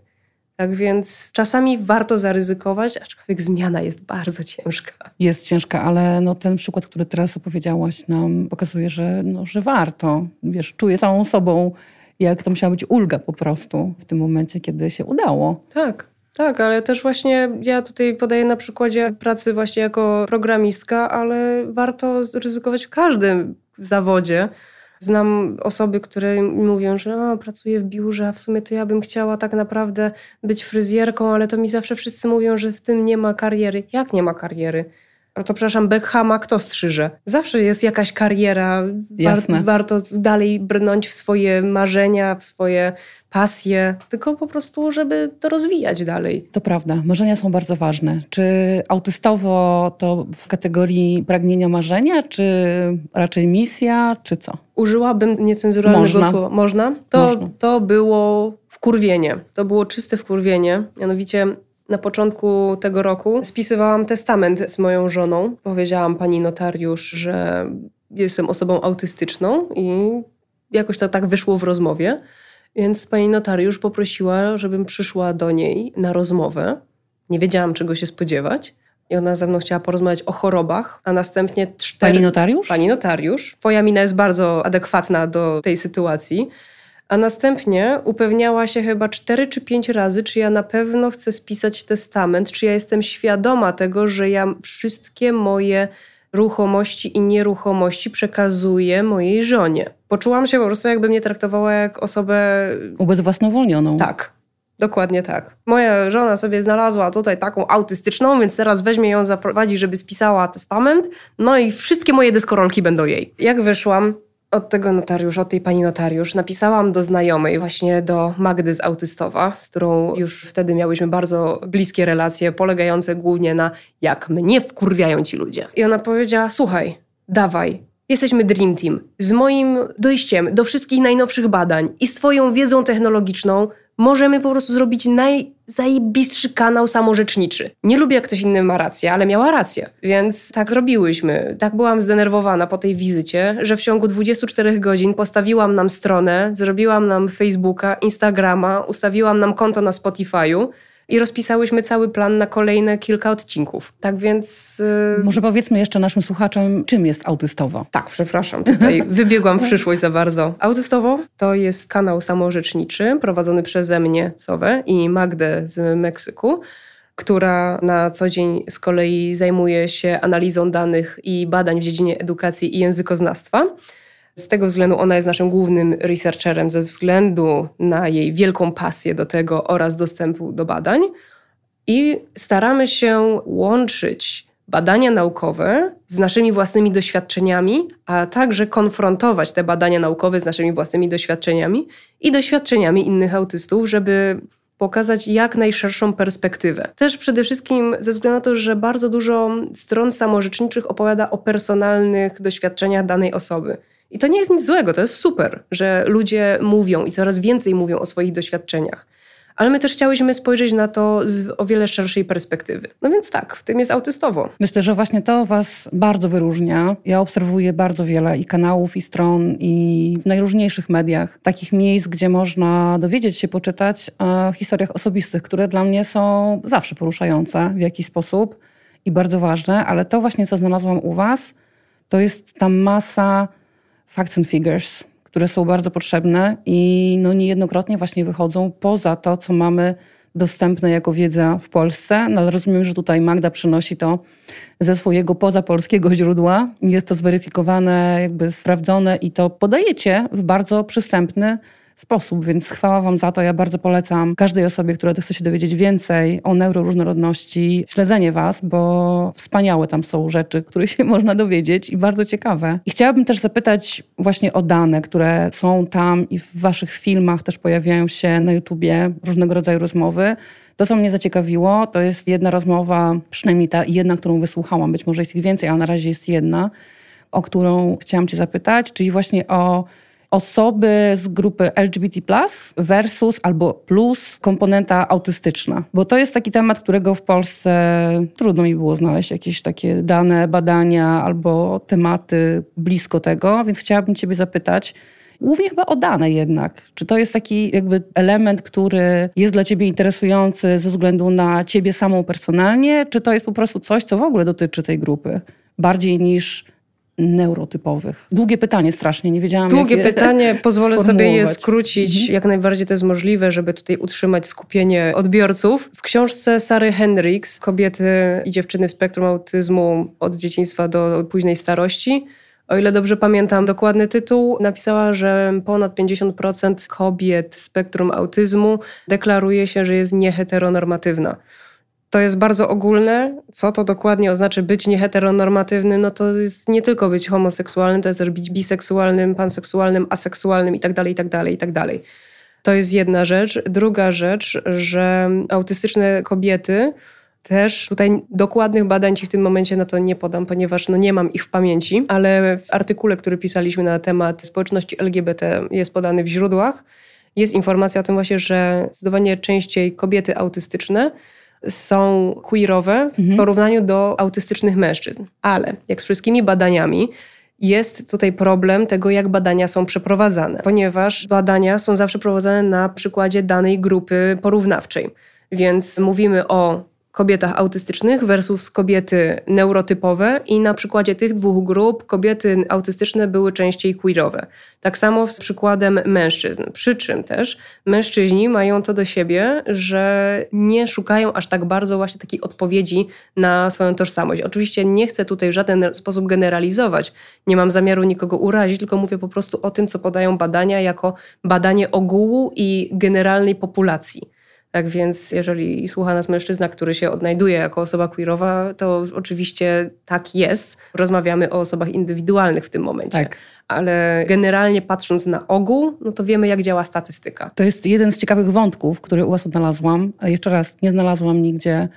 Tak więc czasami warto zaryzykować, aczkolwiek zmiana jest bardzo ciężka. Jest ciężka, ale no ten przykład, który teraz opowiedziałaś nam, pokazuje, że, no, że warto. Wiesz, czuję całą sobą, jak to musiała być ulga po prostu w tym momencie, kiedy się udało. Tak. Tak, ale też właśnie ja tutaj podaję na przykładzie pracy właśnie jako programistka, ale warto ryzykować w każdym zawodzie. Znam osoby, które mówią, że o, pracuję w biurze, a w sumie to ja bym chciała tak naprawdę być fryzjerką, ale to mi zawsze wszyscy mówią, że w tym nie ma kariery. Jak nie ma kariery? A to przepraszam, Beckhama kto strzyże? Zawsze jest jakaś kariera. War, warto dalej brnąć w swoje marzenia, w swoje pasję, tylko po prostu, żeby to rozwijać dalej. To prawda, marzenia są bardzo ważne. Czy autystowo to w kategorii pragnienia marzenia, czy raczej misja, czy co? Użyłabym niecenzuralnego Można. słowa. Można? To, Można. to było wkurwienie. To było czyste wkurwienie. Mianowicie na początku tego roku spisywałam testament z moją żoną. Powiedziałam pani notariusz, że jestem osobą autystyczną i jakoś to tak wyszło w rozmowie. Więc pani notariusz poprosiła, żebym przyszła do niej na rozmowę. Nie wiedziałam, czego się spodziewać. I ona ze mną chciała porozmawiać o chorobach, a następnie cztery... Pani notariusz? Pani notariusz. Twoja mina jest bardzo adekwatna do tej sytuacji. A następnie upewniała się chyba cztery czy pięć razy, czy ja na pewno chcę spisać testament, czy ja jestem świadoma tego, że ja wszystkie moje ruchomości i nieruchomości przekazuję mojej żonie. Poczułam się po prostu, jakby mnie traktowała jak osobę. Ubezwłasnowolnioną. Tak. Dokładnie tak. Moja żona sobie znalazła tutaj taką autystyczną, więc teraz weźmie ją, zaprowadzi, żeby spisała testament. No i wszystkie moje deskorolki będą jej. Jak wyszłam, od tego notariusza, od tej pani notariusz, napisałam do znajomej, właśnie do Magdy z Autystowa, z którą już wtedy miałyśmy bardzo bliskie relacje, polegające głównie na jak mnie wkurwiają ci ludzie. I ona powiedziała, słuchaj, dawaj, jesteśmy Dream Team. Z moim dojściem do wszystkich najnowszych badań i z twoją wiedzą technologiczną możemy po prostu zrobić najzajebistszy kanał samorzeczniczy. Nie lubię, jak ktoś inny ma rację, ale miała rację. Więc tak zrobiłyśmy. Tak byłam zdenerwowana po tej wizycie, że w ciągu 24 godzin postawiłam nam stronę, zrobiłam nam Facebooka, Instagrama, ustawiłam nam konto na Spotify'u i rozpisałyśmy cały plan na kolejne kilka odcinków. Tak więc. Yy... Może powiedzmy jeszcze naszym słuchaczom, czym jest autystowo. Tak, przepraszam, tutaj wybiegłam w przyszłość za bardzo. Autystowo to jest kanał samorzeczniczy prowadzony przeze mnie, Sowę i Magdę z Meksyku która na co dzień z kolei zajmuje się analizą danych i badań w dziedzinie edukacji i językoznawstwa. Z tego względu ona jest naszym głównym researcherem, ze względu na jej wielką pasję do tego oraz dostępu do badań. I staramy się łączyć badania naukowe z naszymi własnymi doświadczeniami, a także konfrontować te badania naukowe z naszymi własnymi doświadczeniami i doświadczeniami innych autystów, żeby pokazać jak najszerszą perspektywę. Też przede wszystkim ze względu na to, że bardzo dużo stron samorzeczniczych opowiada o personalnych doświadczeniach danej osoby. I to nie jest nic złego, to jest super, że ludzie mówią i coraz więcej mówią o swoich doświadczeniach. Ale my też chciałyśmy spojrzeć na to z o wiele szerszej perspektywy. No więc tak, w tym jest autystowo. Myślę, że właśnie to Was bardzo wyróżnia. Ja obserwuję bardzo wiele i kanałów, i stron, i w najróżniejszych mediach, takich miejsc, gdzie można dowiedzieć się, poczytać o historiach osobistych, które dla mnie są zawsze poruszające w jakiś sposób i bardzo ważne, ale to właśnie, co znalazłam u Was, to jest ta masa facts and figures, które są bardzo potrzebne i no niejednokrotnie właśnie wychodzą poza to, co mamy dostępne jako wiedza w Polsce, no ale rozumiem, że tutaj Magda przynosi to ze swojego pozapolskiego źródła. Jest to zweryfikowane, jakby sprawdzone i to podajecie w bardzo przystępny sposób, więc chwała Wam za to. Ja bardzo polecam każdej osobie, która chce się dowiedzieć więcej o neuroróżnorodności, śledzenie Was, bo wspaniałe tam są rzeczy, których się można dowiedzieć i bardzo ciekawe. I chciałabym też zapytać właśnie o dane, które są tam i w Waszych filmach też pojawiają się na YouTubie, różnego rodzaju rozmowy. To, co mnie zaciekawiło, to jest jedna rozmowa, przynajmniej ta jedna, którą wysłuchałam, być może jest ich więcej, ale na razie jest jedna, o którą chciałam Cię zapytać, czyli właśnie o osoby z grupy LGBT versus albo plus komponenta autystyczna. Bo to jest taki temat, którego w Polsce trudno mi było znaleźć jakieś takie dane, badania albo tematy blisko tego, więc chciałabym Ciebie zapytać, Głównie chyba o dane jednak. Czy to jest taki jakby element, który jest dla ciebie interesujący ze względu na ciebie samą personalnie, czy to jest po prostu coś, co w ogóle dotyczy tej grupy? Bardziej niż neurotypowych? Długie pytanie strasznie, nie wiedziałam Długie pytanie, pozwolę sobie je skrócić mhm. jak najbardziej to jest możliwe, żeby tutaj utrzymać skupienie odbiorców. W książce Sary Hendricks, Kobiety i dziewczyny w spektrum autyzmu od dzieciństwa do późnej starości, o ile dobrze pamiętam dokładny tytuł, napisała, że ponad 50% kobiet w spektrum autyzmu deklaruje się, że jest nieheteronormatywna to jest bardzo ogólne. Co to dokładnie oznacza być nieheteronormatywnym? No to jest nie tylko być homoseksualnym, to jest też być biseksualnym, panseksualnym, aseksualnym itd., itd., itd. To jest jedna rzecz. Druga rzecz, że autystyczne kobiety też tutaj dokładnych badań ci w tym momencie na to nie podam, ponieważ no nie mam ich w pamięci, ale w artykule, który pisaliśmy na temat społeczności LGBT jest podany w źródłach, jest informacja o tym właśnie, że zdecydowanie częściej kobiety autystyczne są queerowe w mhm. porównaniu do autystycznych mężczyzn. Ale jak z wszystkimi badaniami, jest tutaj problem tego, jak badania są przeprowadzane, ponieważ badania są zawsze prowadzone na przykładzie danej grupy porównawczej. Więc mówimy o kobietach autystycznych versus kobiety neurotypowe i na przykładzie tych dwóch grup kobiety autystyczne były częściej queerowe. Tak samo z przykładem mężczyzn. Przy czym też mężczyźni mają to do siebie, że nie szukają aż tak bardzo właśnie takiej odpowiedzi na swoją tożsamość. Oczywiście nie chcę tutaj w żaden sposób generalizować, nie mam zamiaru nikogo urazić, tylko mówię po prostu o tym, co podają badania jako badanie ogółu i generalnej populacji. Tak więc, jeżeli słucha nas mężczyzna, który się odnajduje jako osoba queerowa, to oczywiście tak jest. Rozmawiamy o osobach indywidualnych w tym momencie. Tak. Ale generalnie patrząc na ogół, no to wiemy, jak działa statystyka. To jest jeden z ciekawych wątków, który u Was odnalazłam. Jeszcze raz, nie znalazłam nigdzie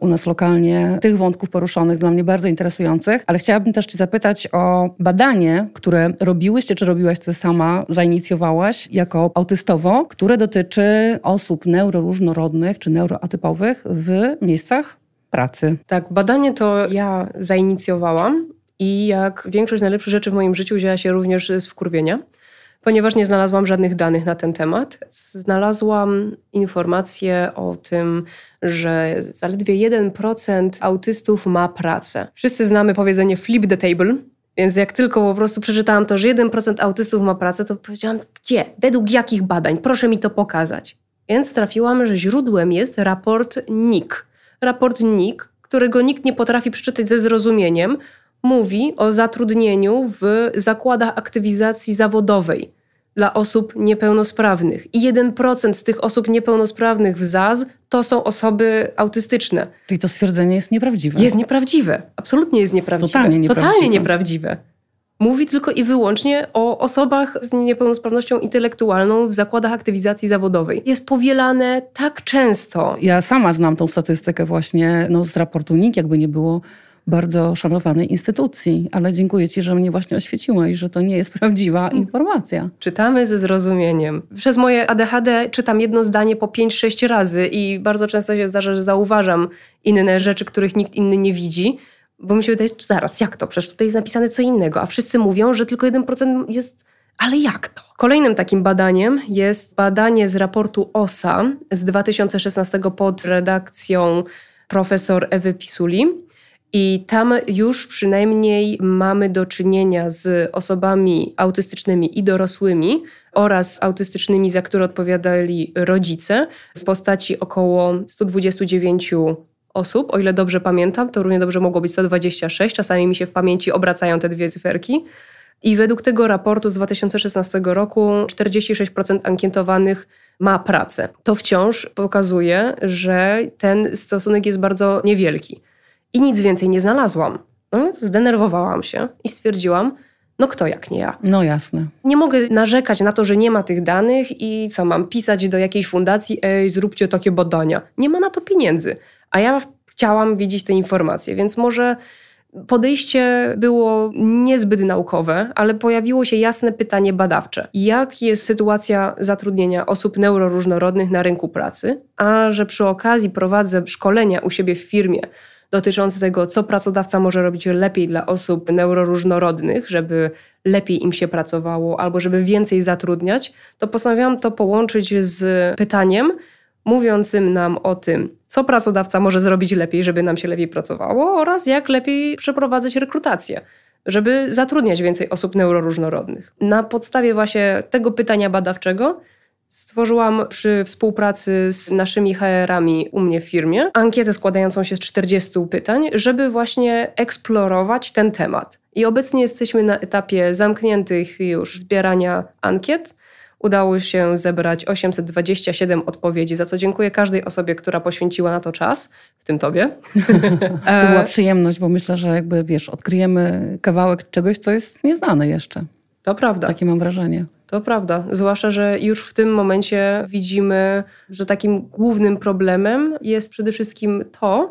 u nas lokalnie tych wątków poruszonych, dla mnie bardzo interesujących, ale chciałabym też Cię zapytać o badanie, które robiłyście, czy robiłaś Ty sama, zainicjowałaś jako autystowo, które dotyczy osób neuroróżnorodnych czy neuroatypowych w miejscach pracy. Tak, badanie to ja zainicjowałam i jak większość najlepszych rzeczy w moim życiu wzięła się również z wkurwienia ponieważ nie znalazłam żadnych danych na ten temat. Znalazłam informację o tym, że zaledwie 1% autystów ma pracę. Wszyscy znamy powiedzenie flip the table, więc jak tylko po prostu przeczytałam to, że 1% autystów ma pracę, to powiedziałam, gdzie? Według jakich badań? Proszę mi to pokazać. Więc trafiłam, że źródłem jest raport NIK. Raport NIK, którego nikt nie potrafi przeczytać ze zrozumieniem, mówi o zatrudnieniu w zakładach aktywizacji zawodowej dla osób niepełnosprawnych. I 1% z tych osób niepełnosprawnych w ZAZ to są osoby autystyczne. Czyli to stwierdzenie jest nieprawdziwe. Jest nieprawdziwe. Absolutnie jest nieprawdziwe. Totalnie nieprawdziwe. Totalnie nieprawdziwe. Mówi tylko i wyłącznie o osobach z niepełnosprawnością intelektualną w zakładach aktywizacji zawodowej. Jest powielane tak często. Ja sama znam tą statystykę właśnie no, z raportu NIK, jakby nie było bardzo szanowanej instytucji, ale dziękuję Ci, że mnie właśnie oświeciłaś, że to nie jest prawdziwa informacja. Czytamy ze zrozumieniem. Przez moje ADHD czytam jedno zdanie po 5-6 razy i bardzo często się zdarza, że zauważam inne rzeczy, których nikt inny nie widzi, bo mi się wydaje, zaraz, jak to? Przecież tutaj jest napisane co innego, a wszyscy mówią, że tylko 1% jest ale jak to? Kolejnym takim badaniem jest badanie z raportu OSA z 2016 pod redakcją profesor Ewy Pisuli. I tam już przynajmniej mamy do czynienia z osobami autystycznymi i dorosłymi oraz autystycznymi, za które odpowiadali rodzice, w postaci około 129 osób. O ile dobrze pamiętam, to równie dobrze mogło być 126. Czasami mi się w pamięci obracają te dwie cyferki. I według tego raportu z 2016 roku 46% ankietowanych ma pracę. To wciąż pokazuje, że ten stosunek jest bardzo niewielki i nic więcej nie znalazłam. No, zdenerwowałam się i stwierdziłam, no kto jak nie ja. No jasne. Nie mogę narzekać na to, że nie ma tych danych i co mam pisać do jakiejś fundacji, ej, zróbcie takie badania. Nie ma na to pieniędzy. A ja chciałam widzieć te informacje, więc może podejście było niezbyt naukowe, ale pojawiło się jasne pytanie badawcze. Jak jest sytuacja zatrudnienia osób neuroróżnorodnych na rynku pracy? A że przy okazji prowadzę szkolenia u siebie w firmie dotyczący tego, co pracodawca może robić lepiej dla osób neuroróżnorodnych, żeby lepiej im się pracowało albo żeby więcej zatrudniać, to postanowiłam to połączyć z pytaniem mówiącym nam o tym, co pracodawca może zrobić lepiej, żeby nam się lepiej pracowało oraz jak lepiej przeprowadzać rekrutację żeby zatrudniać więcej osób neuroróżnorodnych. Na podstawie właśnie tego pytania badawczego Stworzyłam przy współpracy z naszymi HR-ami u mnie w firmie ankietę składającą się z 40 pytań, żeby właśnie eksplorować ten temat. I obecnie jesteśmy na etapie zamkniętych już zbierania ankiet. Udało się zebrać 827 odpowiedzi, za co dziękuję każdej osobie, która poświęciła na to czas, w tym tobie. to była przyjemność, bo myślę, że jakby wiesz, odkryjemy kawałek czegoś, co jest nieznane jeszcze. To prawda. Takie mam wrażenie. To prawda. Zwłaszcza, że już w tym momencie widzimy, że takim głównym problemem jest przede wszystkim to,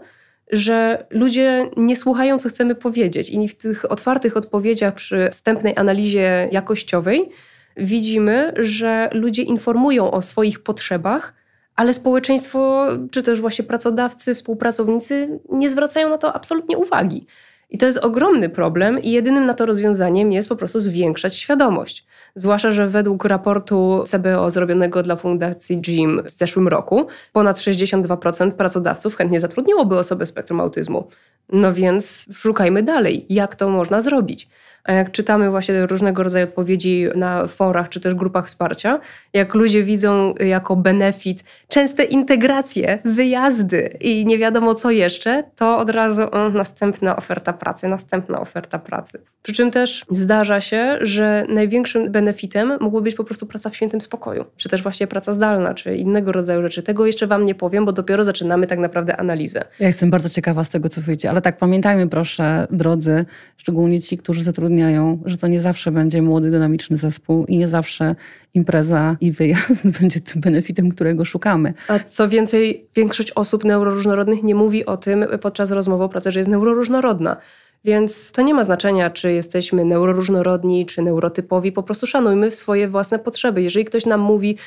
że ludzie nie słuchają, co chcemy powiedzieć. I w tych otwartych odpowiedziach przy wstępnej analizie jakościowej widzimy, że ludzie informują o swoich potrzebach, ale społeczeństwo, czy też właśnie pracodawcy, współpracownicy nie zwracają na to absolutnie uwagi. I to jest ogromny problem, i jedynym na to rozwiązaniem jest po prostu zwiększać świadomość. Zwłaszcza, że według raportu CBO zrobionego dla Fundacji JIM w zeszłym roku, ponad 62% pracodawców chętnie zatrudniłoby osoby z spektrum autyzmu. No więc szukajmy dalej, jak to można zrobić. Jak czytamy właśnie różnego rodzaju odpowiedzi na forach czy też grupach wsparcia, jak ludzie widzą jako benefit częste integracje, wyjazdy i nie wiadomo co jeszcze, to od razu o, następna oferta pracy, następna oferta pracy. Przy czym też zdarza się, że największym benefitem mogło być po prostu praca w świętym spokoju, czy też właśnie praca zdalna, czy innego rodzaju rzeczy. Tego jeszcze Wam nie powiem, bo dopiero zaczynamy tak naprawdę analizę. Ja jestem bardzo ciekawa z tego, co wyjdzie, ale tak pamiętajmy proszę, drodzy, szczególnie ci, którzy zatrudniają zapewniają, że to nie zawsze będzie młody, dynamiczny zespół i nie zawsze impreza i wyjazd będzie tym benefitem, którego szukamy. A co więcej, większość osób neuroróżnorodnych nie mówi o tym podczas rozmowy o pracy, że jest neuroróżnorodna. Więc to nie ma znaczenia, czy jesteśmy neuroróżnorodni, czy neurotypowi. Po prostu szanujmy swoje własne potrzeby. Jeżeli ktoś nam mówi,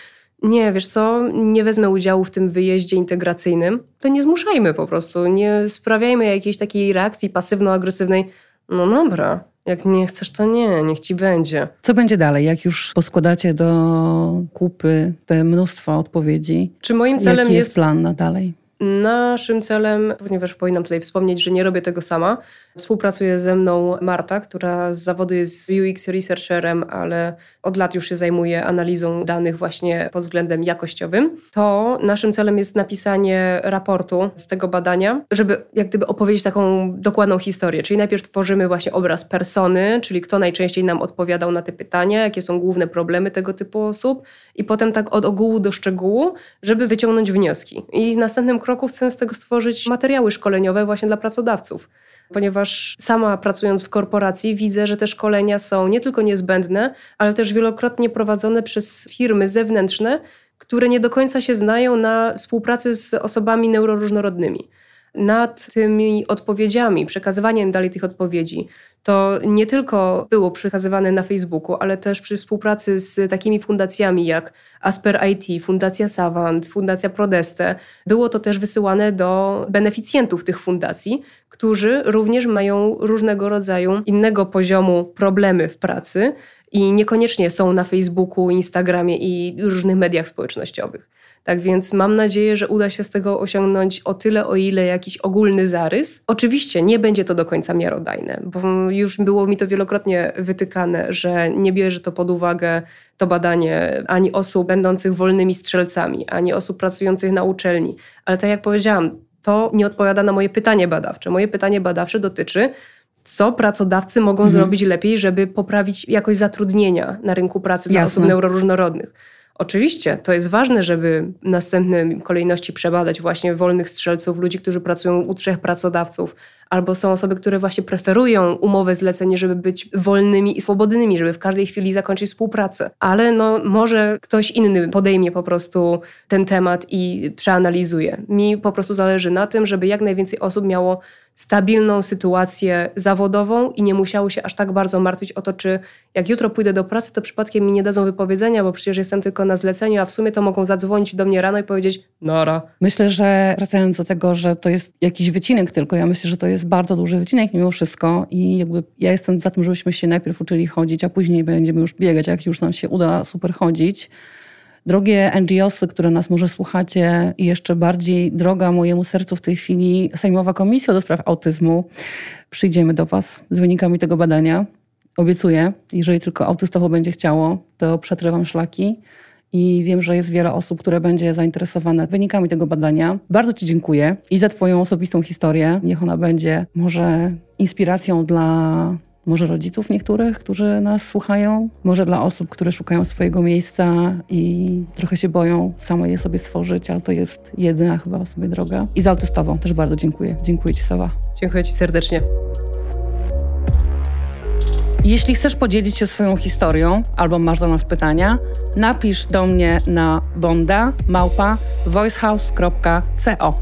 nie, wiesz co, nie wezmę udziału w tym wyjeździe integracyjnym, to nie zmuszajmy po prostu. Nie sprawiajmy jakiejś takiej reakcji pasywno-agresywnej. No dobra, jak nie chcesz, to nie, niech ci będzie. Co będzie dalej, jak już poskładacie do kupy te mnóstwo odpowiedzi? Czy moim celem Jaki jest, jest plan na dalej? Naszym celem, ponieważ powinnam tutaj wspomnieć, że nie robię tego sama, współpracuje ze mną Marta, która z zawodu jest UX researcherem, ale od lat już się zajmuje analizą danych właśnie pod względem jakościowym. To naszym celem jest napisanie raportu z tego badania, żeby jak gdyby opowiedzieć taką dokładną historię. Czyli najpierw tworzymy właśnie obraz persony, czyli kto najczęściej nam odpowiadał na te pytania, jakie są główne problemy tego typu osób i potem tak od ogółu do szczegółu, żeby wyciągnąć wnioski. I następnym kroku chcę z tego stworzyć materiały szkoleniowe właśnie dla pracodawców ponieważ sama pracując w korporacji widzę, że te szkolenia są nie tylko niezbędne, ale też wielokrotnie prowadzone przez firmy zewnętrzne, które nie do końca się znają na współpracy z osobami neuroróżnorodnymi. Nad tymi odpowiedziami, przekazywaniem dalej tych odpowiedzi, to nie tylko było przekazywane na Facebooku, ale też przy współpracy z takimi fundacjami jak Asper IT, Fundacja Savant, Fundacja Prodeste. Było to też wysyłane do beneficjentów tych fundacji, którzy również mają różnego rodzaju innego poziomu problemy w pracy i niekoniecznie są na Facebooku, Instagramie i różnych mediach społecznościowych. Tak więc mam nadzieję, że uda się z tego osiągnąć o tyle, o ile jakiś ogólny zarys. Oczywiście nie będzie to do końca miarodajne, bo już było mi to wielokrotnie wytykane, że nie bierze to pod uwagę to badanie ani osób będących wolnymi strzelcami, ani osób pracujących na uczelni. Ale tak jak powiedziałam, to nie odpowiada na moje pytanie badawcze. Moje pytanie badawcze dotyczy co pracodawcy mogą mhm. zrobić lepiej, żeby poprawić jakość zatrudnienia na rynku pracy Jasne. dla osób neuroróżnorodnych. Oczywiście to jest ważne, żeby w następnej kolejności przebadać właśnie wolnych strzelców, ludzi, którzy pracują u trzech pracodawców, albo są osoby, które właśnie preferują umowę zlecenie, żeby być wolnymi i swobodnymi, żeby w każdej chwili zakończyć współpracę. Ale no, może ktoś inny podejmie po prostu ten temat i przeanalizuje. Mi po prostu zależy na tym, żeby jak najwięcej osób miało stabilną sytuację zawodową i nie musiały się aż tak bardzo martwić o to, czy jak jutro pójdę do pracy, to przypadkiem mi nie dadzą wypowiedzenia, bo przecież jestem tylko na zleceniu, a w sumie to mogą zadzwonić do mnie rano i powiedzieć nara. Myślę, że wracając do tego, że to jest jakiś wycinek tylko, ja myślę, że to jest bardzo duży wycinek mimo wszystko i jakby ja jestem za tym, żebyśmy się najpierw uczyli chodzić, a później będziemy już biegać, jak już nam się uda super chodzić. Drogie NGOsy, które nas może słuchacie i jeszcze bardziej droga mojemu sercu w tej chwili Sejmowa Komisja do Spraw Autyzmu, przyjdziemy do Was z wynikami tego badania. Obiecuję, jeżeli tylko autystowo będzie chciało, to przetrywam szlaki i wiem, że jest wiele osób, które będzie zainteresowane wynikami tego badania. Bardzo Ci dziękuję i za Twoją osobistą historię. Niech ona będzie może inspiracją dla może rodziców niektórych, którzy nas słuchają, może dla osób, które szukają swojego miejsca i trochę się boją samo je sobie stworzyć, ale to jest jedyna chyba sobie droga. I za autystową też bardzo dziękuję. Dziękuję Ci, Sowa. Dziękuję Ci serdecznie. Jeśli chcesz podzielić się swoją historią albo masz do nas pytania, napisz do mnie na bonda małpa voicehouse.co.